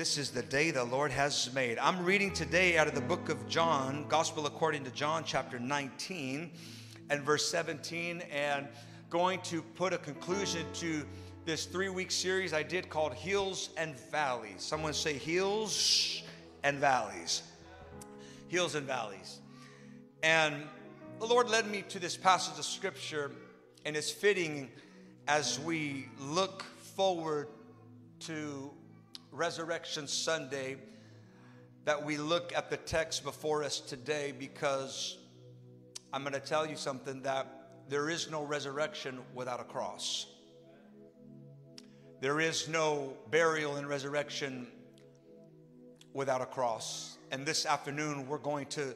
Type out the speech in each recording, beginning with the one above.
This is the day the Lord has made. I'm reading today out of the book of John, Gospel according to John, chapter 19 and verse 17, and going to put a conclusion to this three week series I did called Hills and Valleys. Someone say hills and valleys. Hills and valleys. And the Lord led me to this passage of scripture, and it's fitting as we look forward to Resurrection Sunday that we look at the text before us today because I'm going to tell you something that there is no resurrection without a cross. There is no burial and resurrection without a cross. And this afternoon, we're going to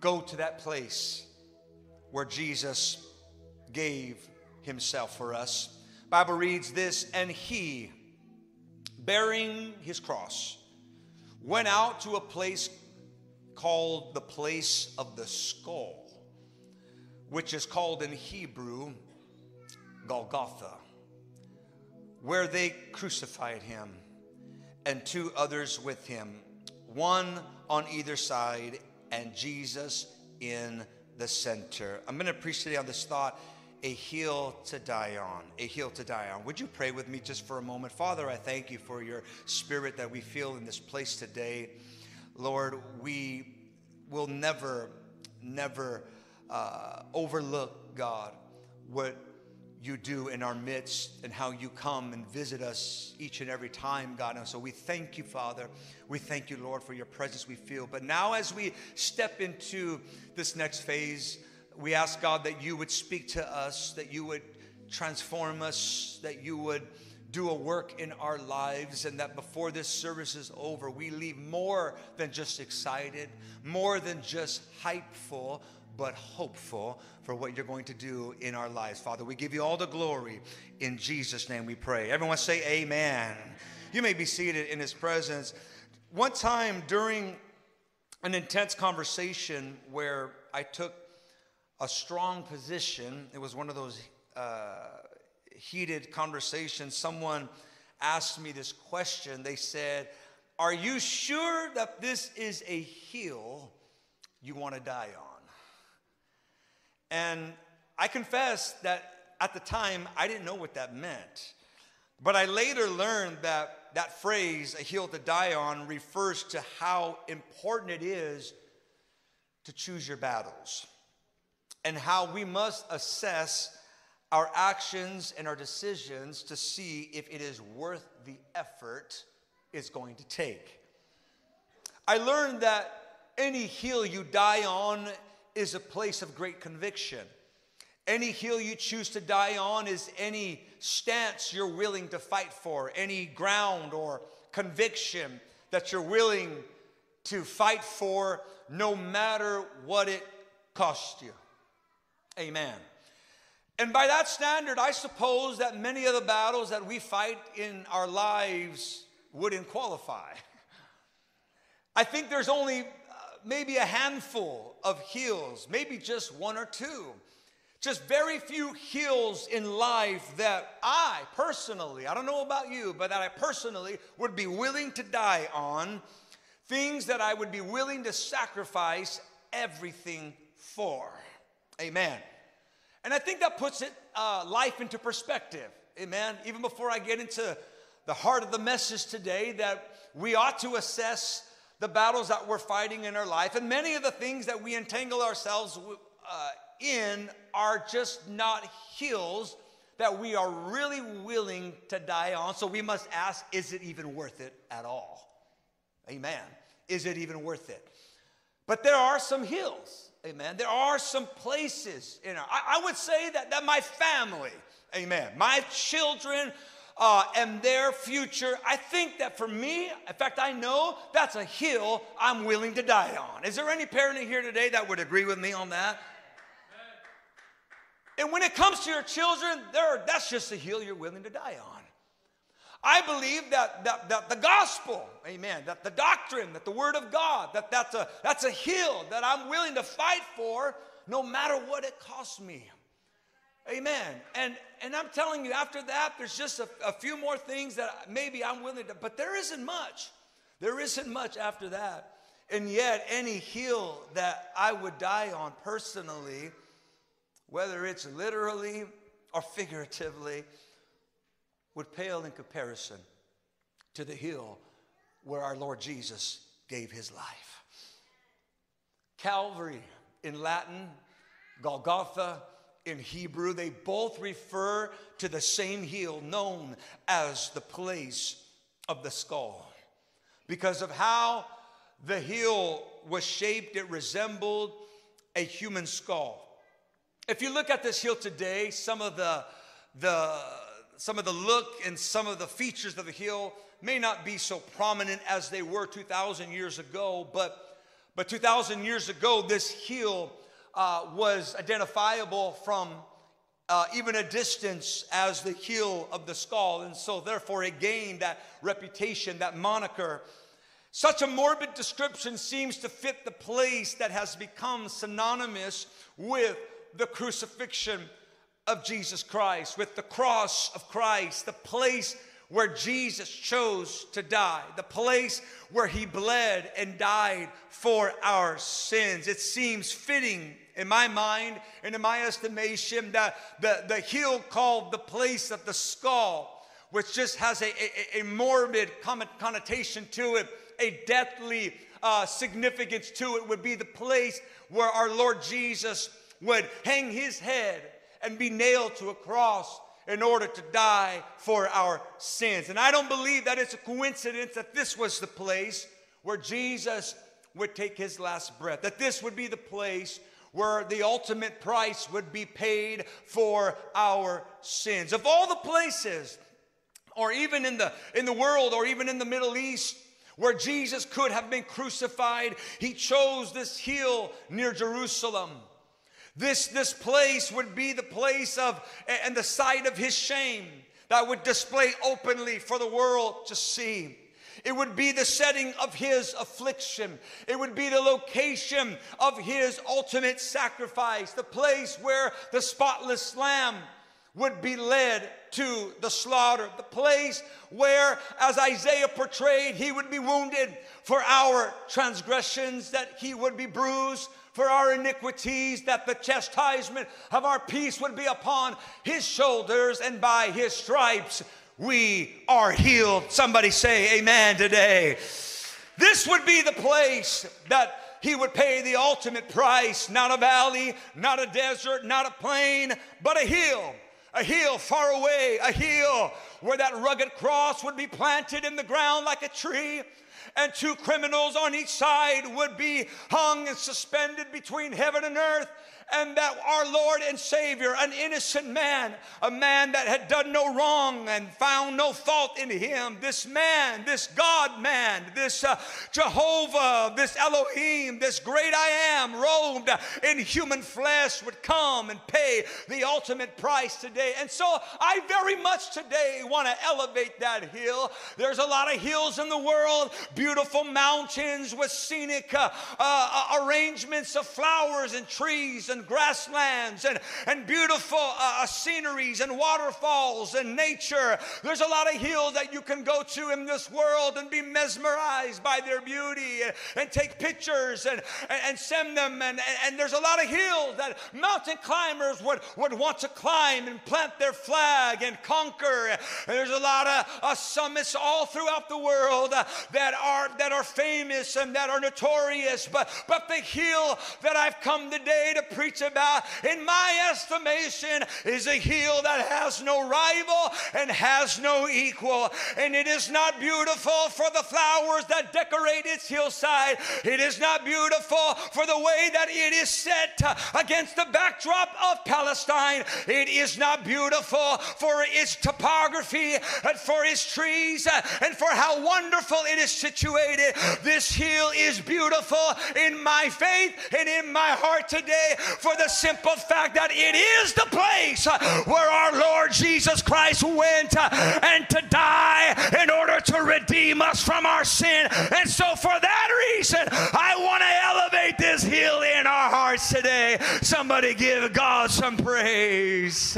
go to that place where Jesus gave himself for us. Bible reads this, and he, bearing his cross, went out to a place called the place of the skull, which is called in Hebrew Golgotha, where they crucified him and two others with him, one on either side, and Jesus in the center. I'm going to preach today on this thought a hill to die on, a hill to die on. Would you pray with me just for a moment? Father, I thank you for your spirit that we feel in this place today. Lord, we will never, never uh, overlook, God, what you do in our midst and how you come and visit us each and every time, God. And so we thank you, Father. We thank you, Lord, for your presence we feel. But now, as we step into this next phase, we ask God that you would speak to us, that you would transform us, that you would do a work in our lives, and that before this service is over, we leave more than just excited, more than just hypeful, but hopeful for what you're going to do in our lives. Father, we give you all the glory. In Jesus' name we pray. Everyone say amen. You may be seated in his presence. One time during an intense conversation where I took a strong position. It was one of those uh, heated conversations. Someone asked me this question. They said, Are you sure that this is a hill you want to die on? And I confess that at the time, I didn't know what that meant. But I later learned that that phrase, a hill to die on, refers to how important it is to choose your battles and how we must assess our actions and our decisions to see if it is worth the effort it's going to take. I learned that any hill you die on is a place of great conviction. Any hill you choose to die on is any stance you're willing to fight for, any ground or conviction that you're willing to fight for, no matter what it costs you. Amen. And by that standard, I suppose that many of the battles that we fight in our lives wouldn't qualify. I think there's only uh, maybe a handful of hills, maybe just one or two. Just very few hills in life that I personally, I don't know about you, but that I personally would be willing to die on. Things that I would be willing to sacrifice everything for. Amen. And I think that puts it uh, life into perspective. Amen. Even before I get into the heart of the message today, that we ought to assess the battles that we're fighting in our life. And many of the things that we entangle ourselves uh, in are just not hills that we are really willing to die on. So we must ask is it even worth it at all? Amen. Is it even worth it? But there are some hills, amen. There are some places in our, I, I would say that, that my family, amen, my children, uh, and their future. I think that for me, in fact, I know that's a hill I'm willing to die on. Is there any parent here today that would agree with me on that? And when it comes to your children, that's just a hill you're willing to die on. I believe that, that, that the gospel, amen, that the doctrine, that the word of God, that that's a, that's a hill that I'm willing to fight for no matter what it costs me. Amen. And and I'm telling you, after that, there's just a, a few more things that maybe I'm willing to, but there isn't much. There isn't much after that. And yet, any hill that I would die on personally, whether it's literally or figuratively, would pale in comparison to the hill where our Lord Jesus gave his life. Calvary in Latin, Golgotha in Hebrew, they both refer to the same hill known as the place of the skull. Because of how the hill was shaped, it resembled a human skull. If you look at this hill today, some of the, the, some of the look and some of the features of the hill may not be so prominent as they were 2,000 years ago, but, but 2,000 years ago, this hill uh, was identifiable from uh, even a distance as the heel of the skull. And so, therefore, it gained that reputation, that moniker. Such a morbid description seems to fit the place that has become synonymous with the crucifixion of Jesus Christ, with the cross of Christ, the place where Jesus chose to die, the place where he bled and died for our sins. It seems fitting in my mind and in my estimation that the, the hill called the place of the skull, which just has a, a, a morbid connotation to it, a deathly uh, significance to it, would be the place where our Lord Jesus would hang his head and be nailed to a cross in order to die for our sins. And I don't believe that it's a coincidence that this was the place where Jesus would take his last breath, that this would be the place where the ultimate price would be paid for our sins. Of all the places, or even in the in the world or even in the Middle East where Jesus could have been crucified, he chose this hill near Jerusalem. This, this place would be the place of and the site of his shame that would display openly for the world to see. It would be the setting of his affliction. It would be the location of his ultimate sacrifice, the place where the spotless lamb would be led to the slaughter, the place where, as Isaiah portrayed, he would be wounded for our transgressions, that he would be bruised for our iniquities, that the chastisement of our peace would be upon his shoulders, and by his stripes we are healed. Somebody say amen today. This would be the place that he would pay the ultimate price, not a valley, not a desert, not a plain, but a hill. A hill far away, a hill where that rugged cross would be planted in the ground like a tree and two criminals on each side would be hung and suspended between heaven and earth and that our Lord and Savior, an innocent man, a man that had done no wrong and found no fault in him, this man, this God man, this uh, Jehovah, this Elohim, this great I am, robed in human flesh, would come and pay the ultimate price today. And so I very much today want to elevate that hill. There's a lot of hills in the world, beautiful mountains with scenic uh, uh, arrangements of flowers and trees and grasslands and, and beautiful uh, uh, sceneries and waterfalls and nature. There's a lot of hills that you can go to in this world and be mesmerized by their beauty and, and take pictures and, and, and send them. And, and, there's a lot of hills that mountain climbers would, would want to climb and plant their flag and conquer. And there's a lot of uh, summits all throughout the world uh, that are that are famous and that are notorious. But but the hill that I've come today to preach about, in my estimation, is a hill that has no rival and has no equal. And it is not beautiful for the flowers that decorate its hillside. It is not beautiful for the way that it is set against the backdrop of Palestine. It is not beautiful for its topography and for its trees and for how wonderful it is situated. This hill is beautiful in my faith and in my heart today for the simple fact that it is the place where our Lord Jesus Christ went and to die in order to redeem us from our sin. And so, for that reason, I want to elevate this hill in our hearts today today. Somebody give God some praise.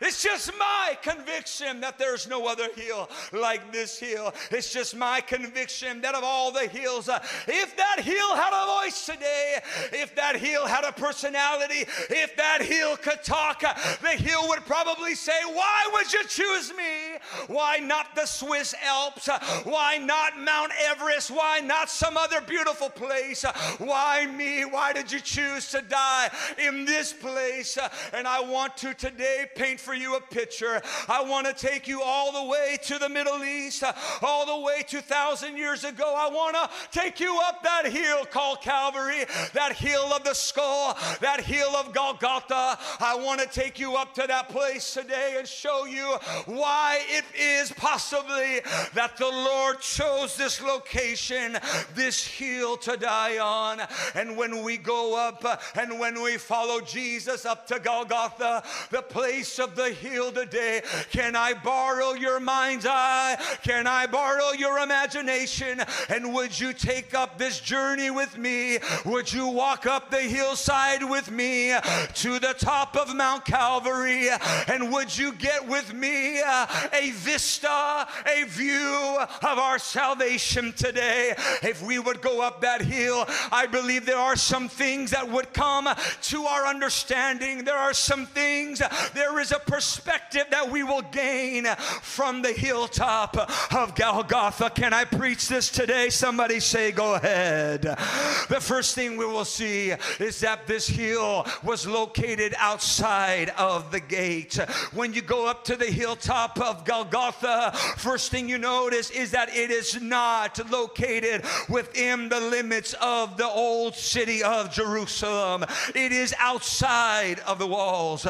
It's just my conviction that there's no other hill like this hill. It's just my conviction that of all the hills, uh, if that hill had a voice today, if that hill had a personality, if that hill could talk, uh, the hill would probably say, Why would you choose me? Why not the Swiss Alps? Why not Mount Everest? Why not some other beautiful place? Why me? Why did you choose to die in this place? And I want to today paint for you a picture. I want to take you all the way to the Middle East, all the way 2,000 years ago. I want to take you up that hill called Calvary, that hill of the skull, that hill of Golgotha. I want to take you up to that place today and show you why it is possibly that the Lord chose this location, this hill to die on. And when we go up and when we follow Jesus up to Golgotha, the place of the hill today. Can I borrow your mind's eye? Can I borrow your imagination? And would you take up this journey with me? Would you walk up the hillside with me to the top of Mount Calvary? And would you get with me uh, a vista, a view of our salvation today? If we would go up that hill, I believe there are some things that would come to our understanding. There are some things, there is a perspective that we will gain from the hilltop of Golgotha. Can I preach this today? Somebody say, Go ahead. The first thing we will see is that this hill was located outside of the gate. When you go up to the hilltop of Golgotha, first thing you notice is that it is not located within the limits of the old city of Jerusalem, it is outside of the walls.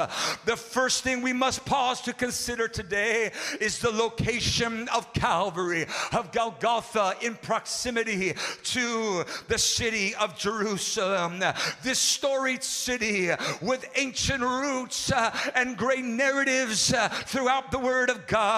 The first thing we must pause to consider today is the location of Calvary, of Golgotha, in proximity to the city of Jerusalem. This storied city with ancient roots uh, and great narratives uh, throughout the Word of God.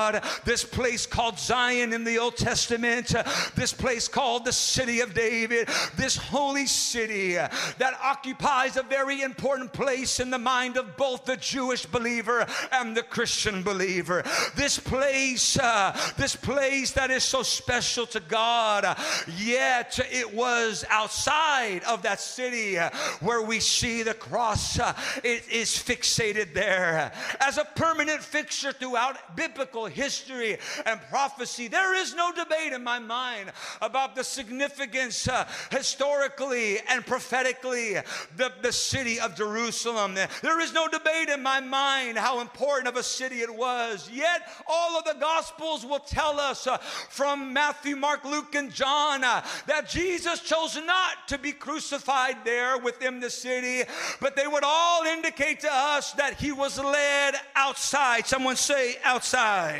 This place called Zion in the Old Testament, this place called the city of David, this holy city that occupies a very important place in the mind of both the Jewish believer and the Christian believer. This place, uh, this place that is so special to God, yet it was outside of that city where we see the cross. It is fixated there as a permanent fixture throughout biblical history and prophecy. There is no debate in my mind about the significance uh, historically and prophetically the, the city of Jerusalem. There is no debate in my mind how important important of a city it was. Yet, all of the Gospels will tell us uh, from Matthew, Mark, Luke, and John uh, that Jesus chose not to be crucified there within the city, but they would all indicate to us that he was led outside. Someone say outside.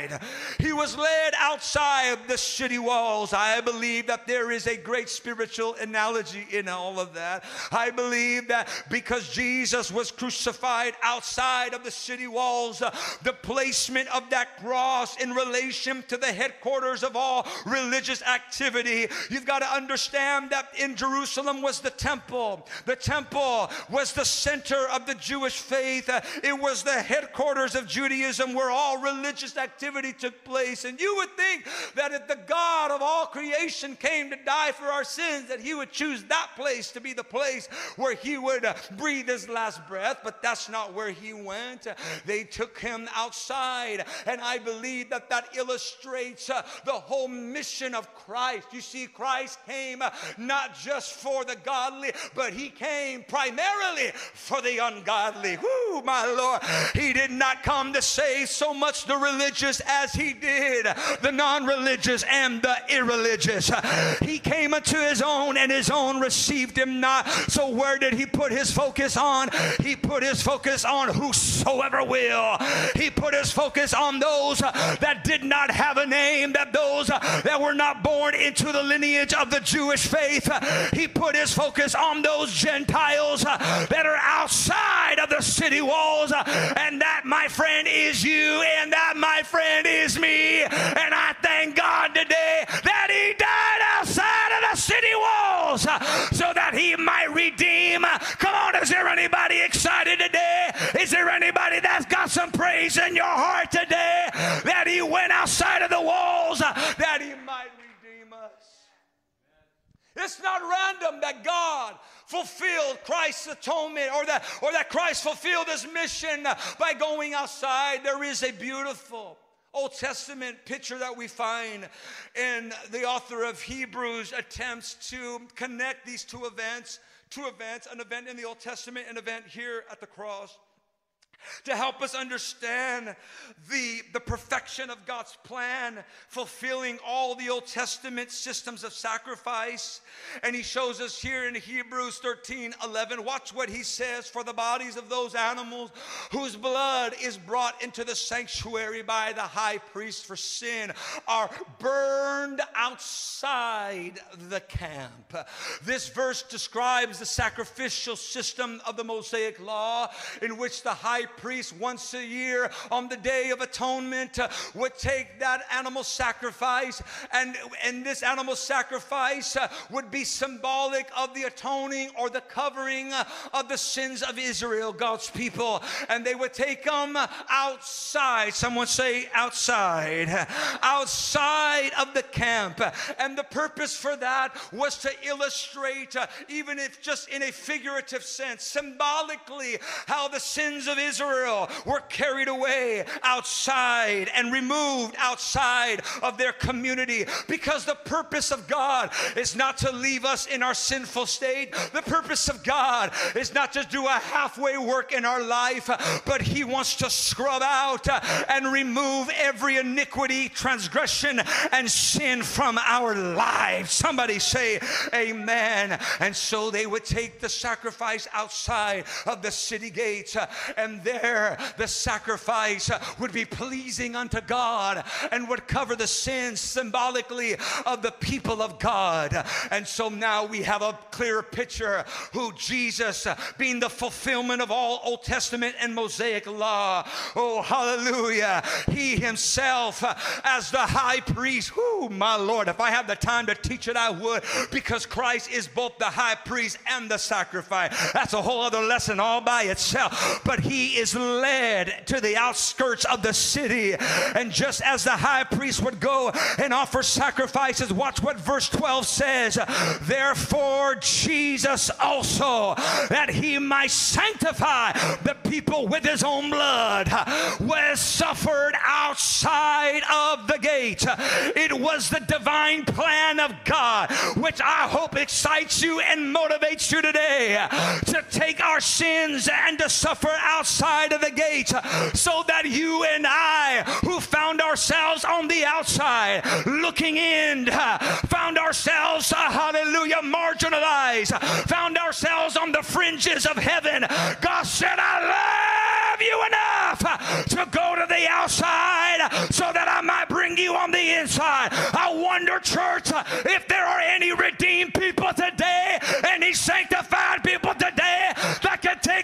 He was led outside the city walls. I believe that there is a great spiritual analogy in all of that. I believe that because Jesus was crucified outside of the city walls, the placement of that cross in relation to the headquarters of all religious activity. You've got to understand that in Jerusalem was the temple. The temple was the center of the Jewish faith. It was the headquarters of Judaism where all religious activity took place. And you would think that if the God of all creation came to die for our sins, that he would choose that place to be the place where he would uh, breathe his last breath. But that's not where he went. They took him outside. And I believe that that illustrates uh, the whole mission of Christ. You see, Christ came uh, not just for the godly, but he came primarily for the ungodly. Whoo, my Lord. He did not come to save so much the religious as he did the non religious and the irreligious. He came unto his own, and his own received him not. So, where did he put his focus on? He put his focus on whosoever will he put his focus on those that did not have a name, that those that were not born into the lineage of the Jewish faith. He put his focus on those Gentiles that are outside of the city walls. And that, my friend, is you, and that, friend is me. And I thank God today that He died outside of the city walls so that He might redeem. Come on, is there anybody excited today? Is there anybody that's got some praise in your heart today that He went outside of the walls that He might? It's not random that God fulfilled Christ's atonement or that, or that Christ fulfilled his mission by going outside. There is a beautiful Old Testament picture that we find in the author of Hebrews attempts to connect these two events, two events, an event in the Old Testament, an event here at the cross to help us understand the, the perfection of God's plan, fulfilling all the Old Testament systems of sacrifice. And he shows us here in Hebrews 13 11. Watch what he says for the bodies of those animals whose blood is brought into the sanctuary by the high priest for sin are burned outside the camp. This verse describes the sacrificial system of the Mosaic law in which the high priest once a year on the day of atonement uh, would take that animal sacrifice and, and this animal sacrifice uh, would be symbolic of the atoning or the covering uh, of the sins of Israel, God's people. And they would take them outside. Someone say outside. Outside of the camp. And the purpose for that was to illustrate, even if just in a figurative sense, symbolically, how the sins of Israel Israel were carried away outside and removed outside of their community because the purpose of God is not to leave us in our sinful state. The purpose of God is not to do a halfway work in our life, but He wants to scrub out and remove every iniquity, transgression, and sin from our lives. Somebody say, Amen. And so they would take the sacrifice outside of the city gates, and there the sacrifice would be pleasing unto God and would cover the sins symbolically of the people of God. And so now we have a clear picture who Jesus, being the fulfillment of all Old Testament and Mosaic law. Oh, hallelujah. He himself, as the high priest, who, my Lord, if I had the time to teach it, I would, because Christ is both the high priest and the sacrifice. That's a whole other lesson all by itself. But he is led to the outskirts of the city. And just as the high priest would go and offer sacrifices, watch what verse 12 says. Therefore, Jesus also, that he might sanctify the people with his own blood, was suffered outside of the gate. It was the divine plan of God, which I hope excites you and motivates you today to take our sins and to suffer outside of the gates so that you and I, who found ourselves on the outside looking in, found ourselves, hallelujah, marginalized, found ourselves on the fringes of heaven. God said, I love you enough to go to the outside so that I might bring you on the inside. I wonder, church, if there are any redeemed people today, any sanctified people today that can take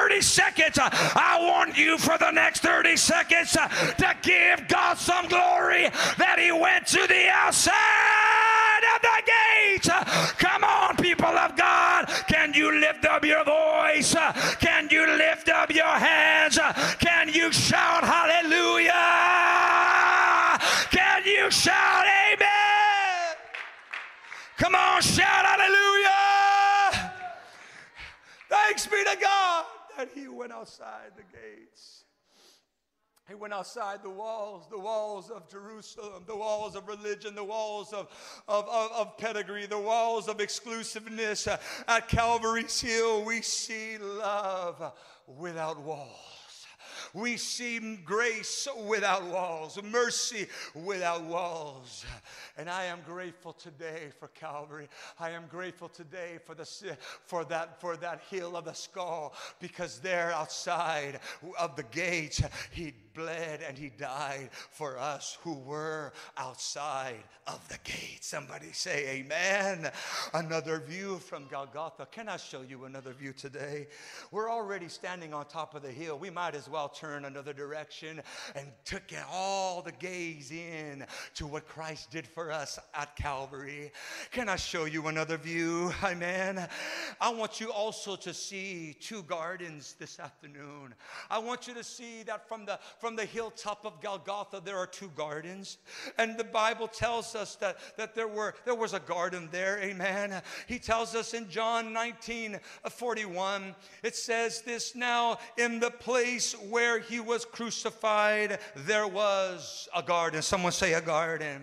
30 seconds uh, I want you for the next 30 seconds uh, to give God some glory that He went to the outside of the gate. Uh, come on, people of God. Can you lift up your voice? Can you lift up your hands? Can you shout hallelujah? Can you shout amen? Come on, shout hallelujah. Thanks be to God that he went outside the gates. He went outside the walls, the walls of Jerusalem, the walls of religion, the walls of, of, of, of pedigree, the walls of exclusiveness. At Calvary's Hill, we see love without walls. We see grace without walls, mercy without walls. And I am grateful today for Calvary. I am grateful today for the for that for that hill of the skull because there outside of the gates he bled and he died for us who were outside of the gate. Somebody say, Amen. Another view from Golgotha. Can I show you another view today? We're already standing on top of the hill. We might as well turn another direction and took all the gaze in to what Christ did for us at Calvary. Can I show you another view? Amen. I want you also to see two gardens this afternoon. I want you to see that from the from the hilltop of Golgotha there are two gardens. And the Bible tells us that, that there were there was a garden there. Amen. He tells us in John 19 41, it says this now in the place where he was crucified, there was a garden. Someone say a garden.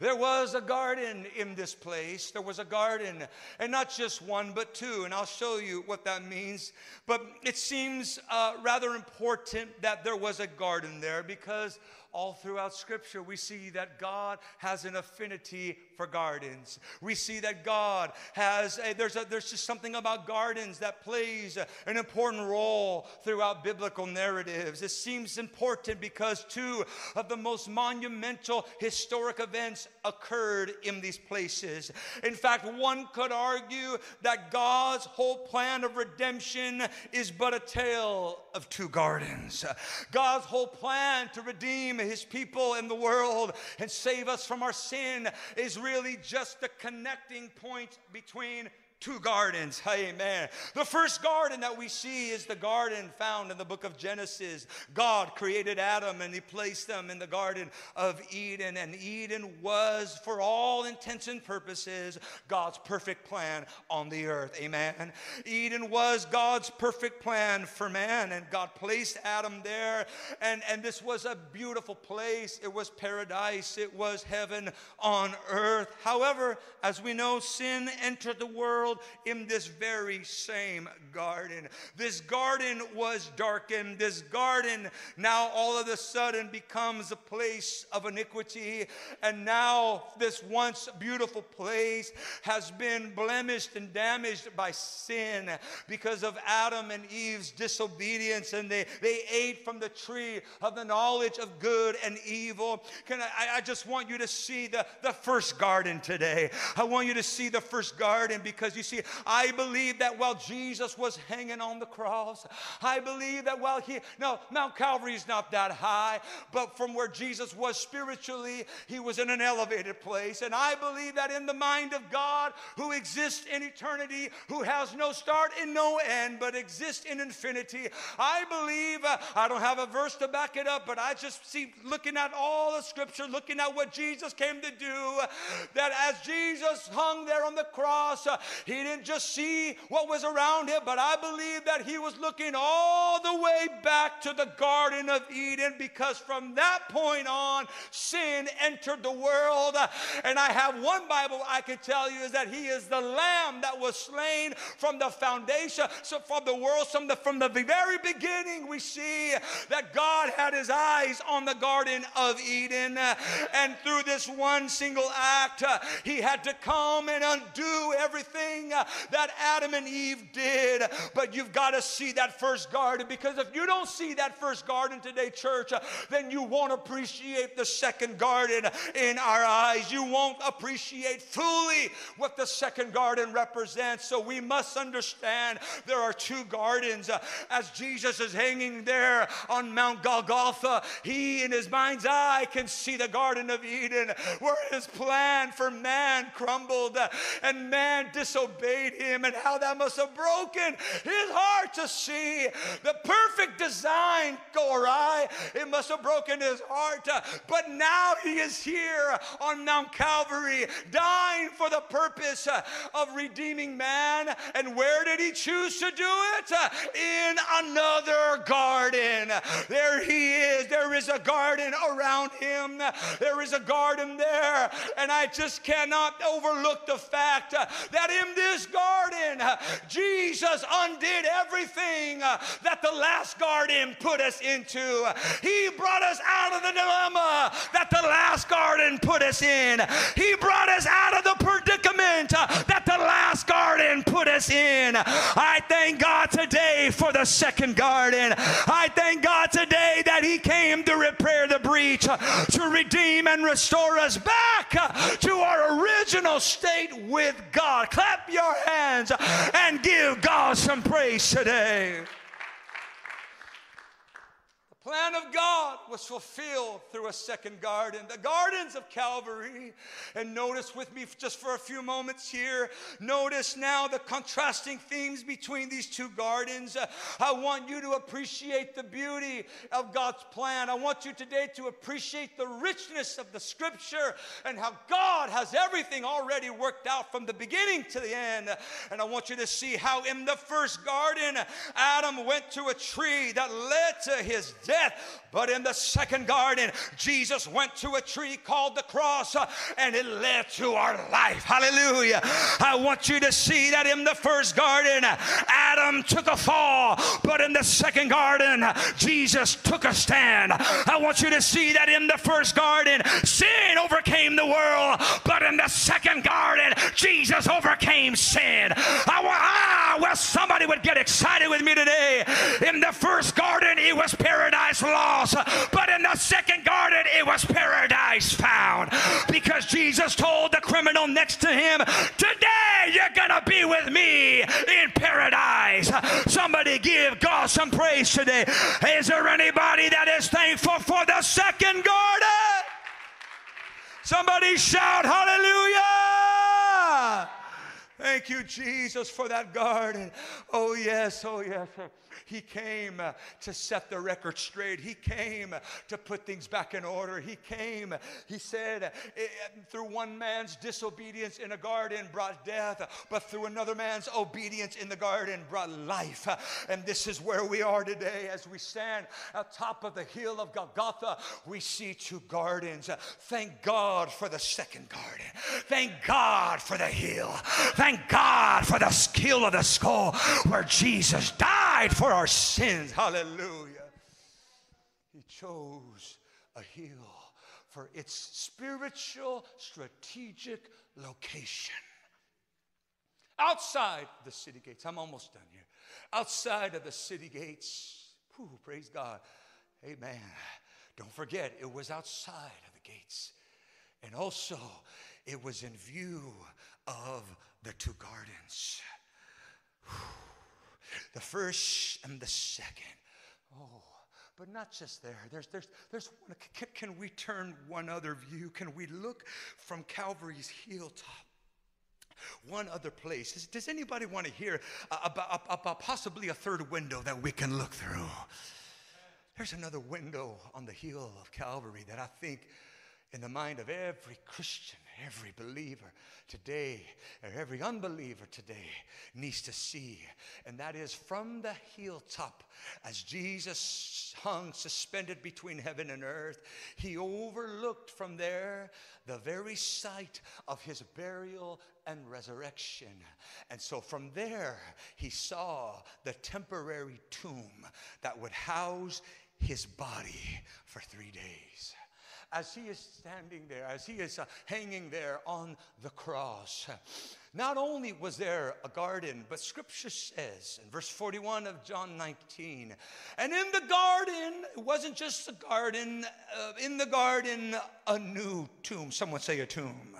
There was a garden in this place. There was a garden, and not just one, but two. And I'll show you what that means. But it seems uh, rather important that there was a garden there because all throughout Scripture, we see that God has an affinity for gardens. We see that God has, a, there's, a, there's just something about gardens that plays an important role throughout biblical narratives. It seems important because two of the most monumental historic events occurred in these places. In fact, one could argue that God's whole plan of redemption is but a tale of two gardens. God's whole plan to redeem his people in the world and save us from our sin is really just the connecting point between two gardens. Amen. The first garden that we see is the garden found in the book of Genesis. God created Adam and he placed them in the garden of Eden. And Eden was, for all intents and purposes, God's perfect plan on the earth. Amen. Eden was God's perfect plan for man. And God placed Adam there. And, and this was a beautiful place. It was paradise. It was heaven on earth. However, as we know, sin entered the world world in this very same garden. This garden was darkened. This garden now all of a sudden becomes a place of iniquity. And now this once beautiful place has been blemished and damaged by sin because of Adam and Eve's disobedience. And they, they ate from the tree of the knowledge of good and evil. Can I, I just want you to see the, the first garden today. I want you to see the first garden because you see, I believe that while Jesus was hanging on the cross, I believe that while he, no, Mount Calvary is not that high, but from where Jesus was spiritually, he was in an elevated place. And I believe that in the mind of God, who exists in eternity, who has no start and no end, but exists in infinity, I believe, uh, I don't have a verse to back it up, but I just see looking at all the scripture, looking at what Jesus came to do, that as Jesus hung there on the cross, uh, he didn't just see what was around him, but I believe that he was looking all the way back to the Garden of Eden because from that point on, sin entered the world. And I have one Bible I can tell you is that he is the lamb that was slain from the foundation, so from the world, from the, from the very beginning, we see that God had his eyes on the Garden of Eden. And through this one single act, he had to come and undo everything Uh, that Adam and Eve did. But you've got to see that first garden because if you don't see that first garden today, church, uh, then you won't appreciate the second garden in our eyes. You won't appreciate fully what the second garden represents. So we must understand there are two gardens. Uh, as Jesus is hanging there on Mount Golgotha, he in his mind's eye can see the Garden of Eden where his plan for man crumbled and man disobeyed him and how that must have broken his heart to see the perfect design go awry. It must have broken his heart. Uh, but now he is here on Mount Calvary, dying for the purpose uh, of redeeming man. And where did he choose to do it? Uh, in another garden. There he is. There is a garden around him. There is a garden there. And I just cannot overlook the fact that in this garden, Jesus undid everything that the last garden put us into. He brought us out of the dilemma that the last garden put us in. He brought us out of the predicament that the last garden put us in. I thank God today for the second garden. I thank God today that He came to repair the breach, uh, to redeem and restore us back uh, to our original state with God. Clap your hands and give God some praise today plan of God was fulfilled through a second garden, the gardens of Calvary. And notice with me just for a few moments here, notice now the contrasting themes between these two gardens. Uh, I want you to appreciate the beauty of God's plan. I want you today to appreciate the richness of the scripture and how God has everything already worked out from the beginning to the end. And I want you to see how in the first garden, Adam went to a tree that led to his death death. But in the second garden, Jesus went to a tree called the cross uh, and it led to our life. Hallelujah. I want you to see that in the first garden, Adam took a fall, but in the second garden, Jesus took a stand. I want you to see that in the first garden, sin overcame the world, but in the second garden, Jesus overcame sin. I want, ah, well, somebody would get excited with me today. In the first garden, it was paradise paradise lost, but in the second garden, it was paradise found. Because Jesus told the criminal next to him, Today you're going to be with me in paradise. Somebody give God some praise today. Is there anybody that is thankful for the second garden? Somebody shout hallelujah. Thank you, Jesus, for that garden. Oh, yes, oh, yes. He came uh, to set the record straight. He came to put things back in order. He came, he said, uh, through one man's disobedience in a garden brought death, but through another man's obedience in the garden brought life. And this is where we are today as we stand atop of the hill of Golgotha. We see two gardens. Thank God for the second garden. Thank God for the hill. Thank God for the skill of the skull where Jesus died for our sins. Hallelujah. He chose a hill for its spiritual, strategic location. Outside the city gates, I'm almost done here. Outside of the city gates, whew, praise God. Amen. Don't forget, it was outside of the gates. And also, it was in view of the two gardens. The first and the second. Oh, but not just there. There's, there's, there's one, can, can we turn one other view? Can we look from Calvary's hilltop? One other place. Does, does anybody want to hear about, about possibly a third window that we can look through? There's another window on the hill of Calvary that I think in the mind of every Christian, every believer today, or every unbeliever today needs to see. And that is from the hilltop, as Jesus hung suspended between heaven and earth, he overlooked from there the very site of his burial and resurrection. And so from there, he saw the temporary tomb that would house his body for three days as he is standing there, as he is uh, hanging there on the cross. Not only was there a garden, but scripture says in verse 41 of John 19, and in the garden, it wasn't just a garden, uh, in the garden, a new tomb. Someone say a tomb.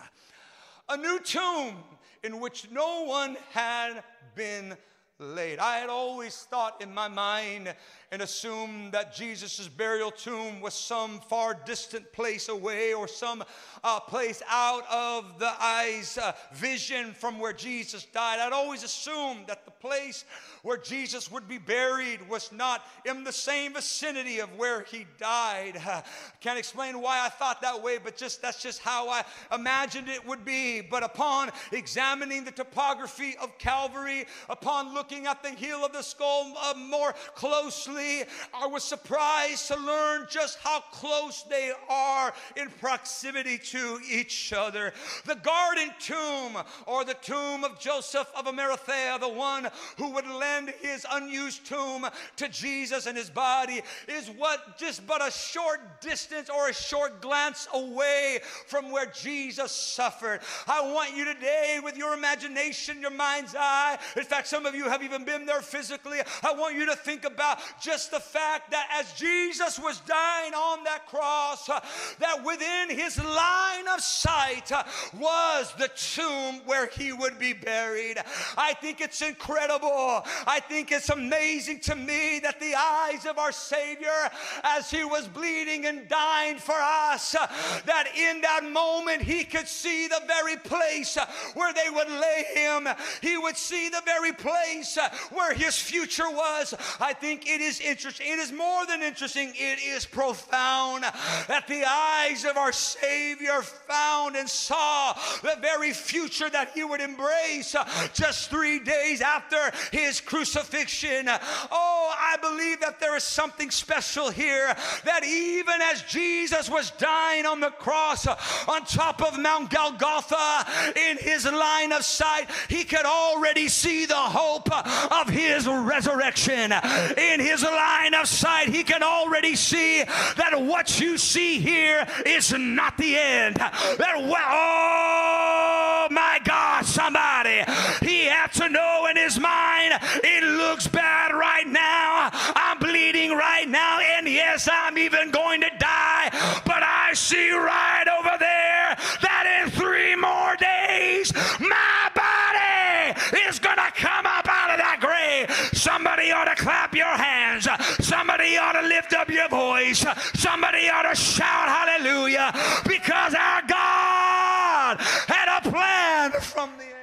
A new tomb in which no one had been laid. I had always thought in my mind and assumed that Jesus' burial tomb was some far distant place away or some uh, place out of the eye's uh, vision from where Jesus died. I'd always assumed that the place where Jesus would be buried was not in the same vicinity of where he died. Uh, can't explain why I thought that way, but just that's just how I imagined it would be. But upon examining the topography of Calvary, upon looking looking at the heel of the skull uh, more closely, I was surprised to learn just how close they are in proximity to each other. The garden tomb, or the tomb of Joseph of Arimathea, the one who would lend his unused tomb to Jesus and his body, is what just but a short distance or a short glance away from where Jesus suffered. I want you today, with your imagination, your mind's eye, in fact, some of you have even been there physically. I want you to think about just the fact that as Jesus was dying on that cross, uh, that within his line of sight uh, was the tomb where he would be buried. I think it's incredible. I think it's amazing to me that the eyes of our Savior, as he was bleeding and dying for us, uh, that in that moment he could see the very place where they would lay him. He would see the very place uh, where his future was. I think it is interesting. It is more than interesting, it is profound that the eyes of our Savior found and saw the very future that he would embrace uh, just three days after his crucifixion. Oh, I believe that there is something special here that even as Jesus was dying on the cross uh, on top of Mount Golgotha in his line of sight, he could already see the hope of his resurrection. In his line of sight, he can already see that what you see here is not the end. That, oh my God, somebody, he had to know in his mind, it looks bad right now. I'm bleeding right now, and yes, I'm even going to die, but I see right over there that in three more days, my body is going to come up out of that grave. Somebody ought to clap your hands. Somebody ought to lift up your voice. Somebody ought to shout hallelujah because our God had a plan from the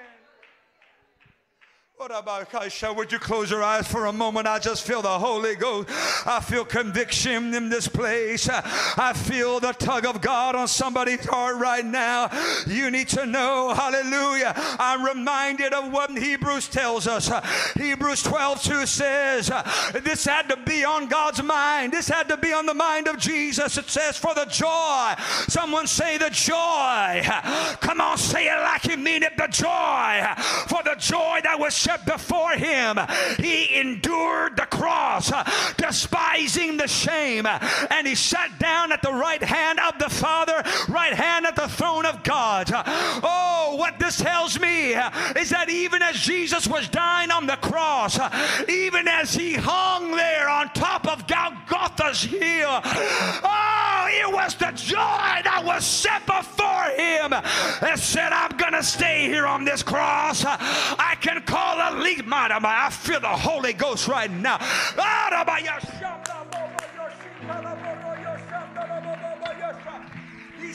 would you close your eyes for a moment? I just feel the Holy Ghost. I feel conviction in this place. I feel the tug of God on somebody's heart right now. You need to know, hallelujah. I'm reminded of what Hebrews tells us. Hebrews 12 2 says, This had to be on God's mind. This had to be on the mind of Jesus. It says, For the joy. Someone say the joy. Come on, say it like you mean it. The joy. Was set before him. He endured the cross, despising the shame, and he sat down at the right hand of the Father, right hand at the throne of God. Oh, what this tells me is that even as Jesus was dying on the cross, even as he hung there on top of Golgotha's hill, oh, it was the joy that was set before him that said, I'm going to stay here on this cross. I can call a lead. I feel the Holy Ghost right now. Ah,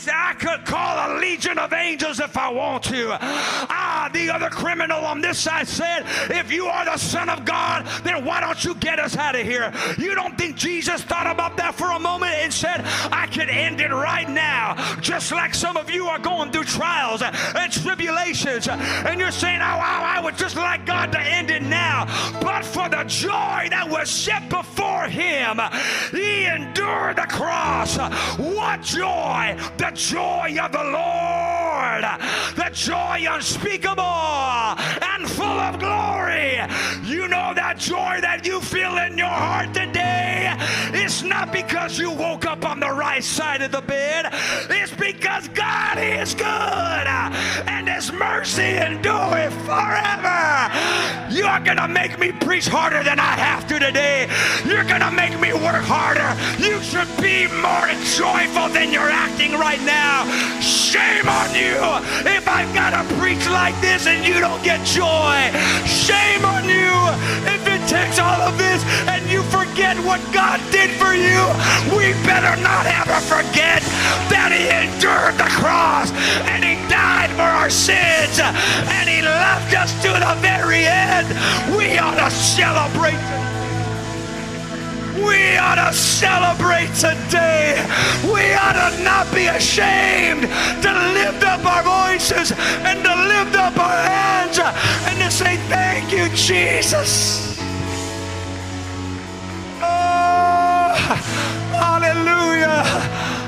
I could call a legion of angels if I want to. Ah, the other criminal on this side said, If you are the Son of God, then why don't you get us out of here? You don't think Jesus thought about that for a moment and said, I could end it right now, just like some of you are going through trials and tribulations, and you're saying, Oh, I would just like God to end it now. But for the joy that was set before him, he endured the cross. What joy! The the joy of the Lord, the joy unspeakable and full of glory. You know that joy that you feel in your heart today? It's not because you woke up on the right side of the bed, it's because God is good and His mercy endureth forever. You're gonna make me preach harder than I have to today. You're gonna make me work harder. You should be more joyful than you're acting right right now. Shame on you if I've got to preach like this and you don't get joy. Shame on you if it takes all of this and you forget what God did for you. We better not ever forget that He endured the cross and He died for our sins and He left us to the very end. We ought to celebrate. We ought to celebrate today. We ought to not be ashamed to lift up our voices and to lift up our hands and to say, Thank you, Jesus. Oh, hallelujah.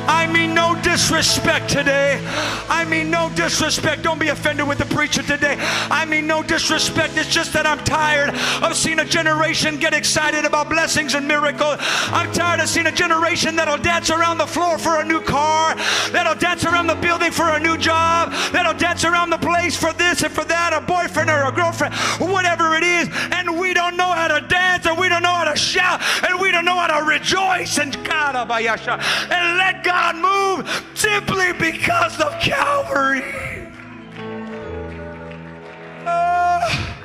I mean, no disrespect today. I mean, no disrespect. Don't be offended with the preacher today. I mean, no disrespect. It's just that I'm tired of seeing a generation get excited about blessings and miracles. I'm tired of seeing a generation that'll dance around the floor for a new car, that'll dance around the building for a new job, that'll dance around the place for this and for that, a boyfriend or a girlfriend, whatever it is, and we don't know how to dance and we don't know how to shout and we don't know how to rejoice and God and let God move simply because of Calvary. Oh,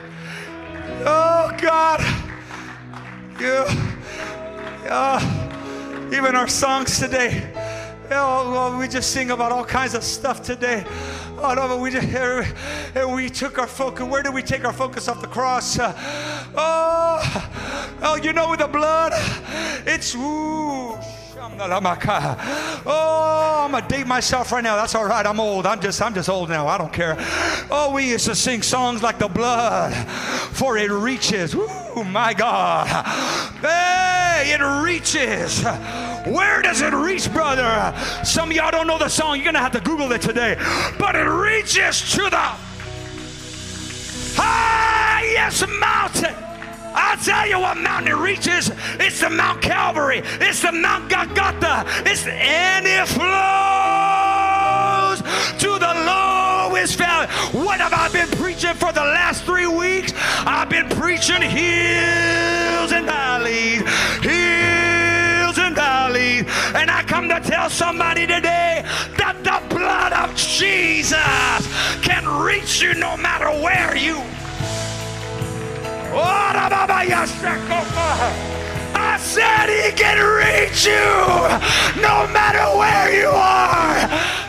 oh God. Yeah. Yeah. Even our songs today. Oh, we just sing about all kinds of stuff today. Oh no, but we just and we took our focus. Where did we take our focus off the cross? Uh, oh, oh, you know, with the blood, it's ooh. Oh, I'm gonna date myself right now. That's all right. I'm old. I'm just I'm just old now. I don't care. Oh, we used to sing songs like the blood, for it reaches. Oh my God. Hey, it reaches. Where does it reach, brother? Some of y'all don't know the song. You're gonna have to Google it today. But it reaches to the highest mountain. I'll tell you what mountain it reaches. It's the Mount Calvary. It's the Mount Golgotha. It's the, and it flows to the lowest valley. What have I been preaching for the last three weeks? I've been preaching hills and valleys, hills and valleys. And I come to tell somebody today that the blood of Jesus can reach you no matter where you I said he can reach you no matter where you are.